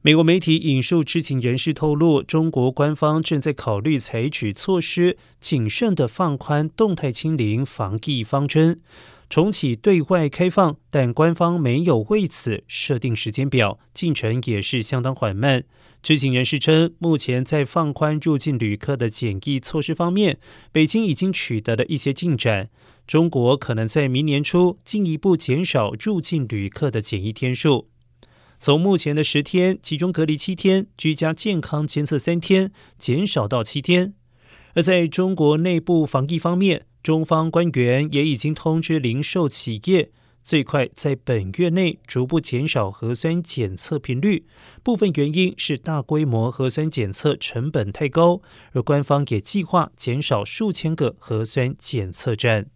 美国媒体引述知情人士透露，中国官方正在考虑采取措施，谨慎的放宽动态清零防疫方针，重启对外开放，但官方没有为此设定时间表，进程也是相当缓慢。知情人士称，目前在放宽入境旅客的检疫措施方面，北京已经取得了一些进展。中国可能在明年初进一步减少入境旅客的检疫天数。从目前的十天集中隔离七天、居家健康监测三天，减少到七天。而在中国内部防疫方面，中方官员也已经通知零售企业，最快在本月内逐步减少核酸检测频率。部分原因是大规模核酸检测成本太高，而官方也计划减少数千个核酸检测站。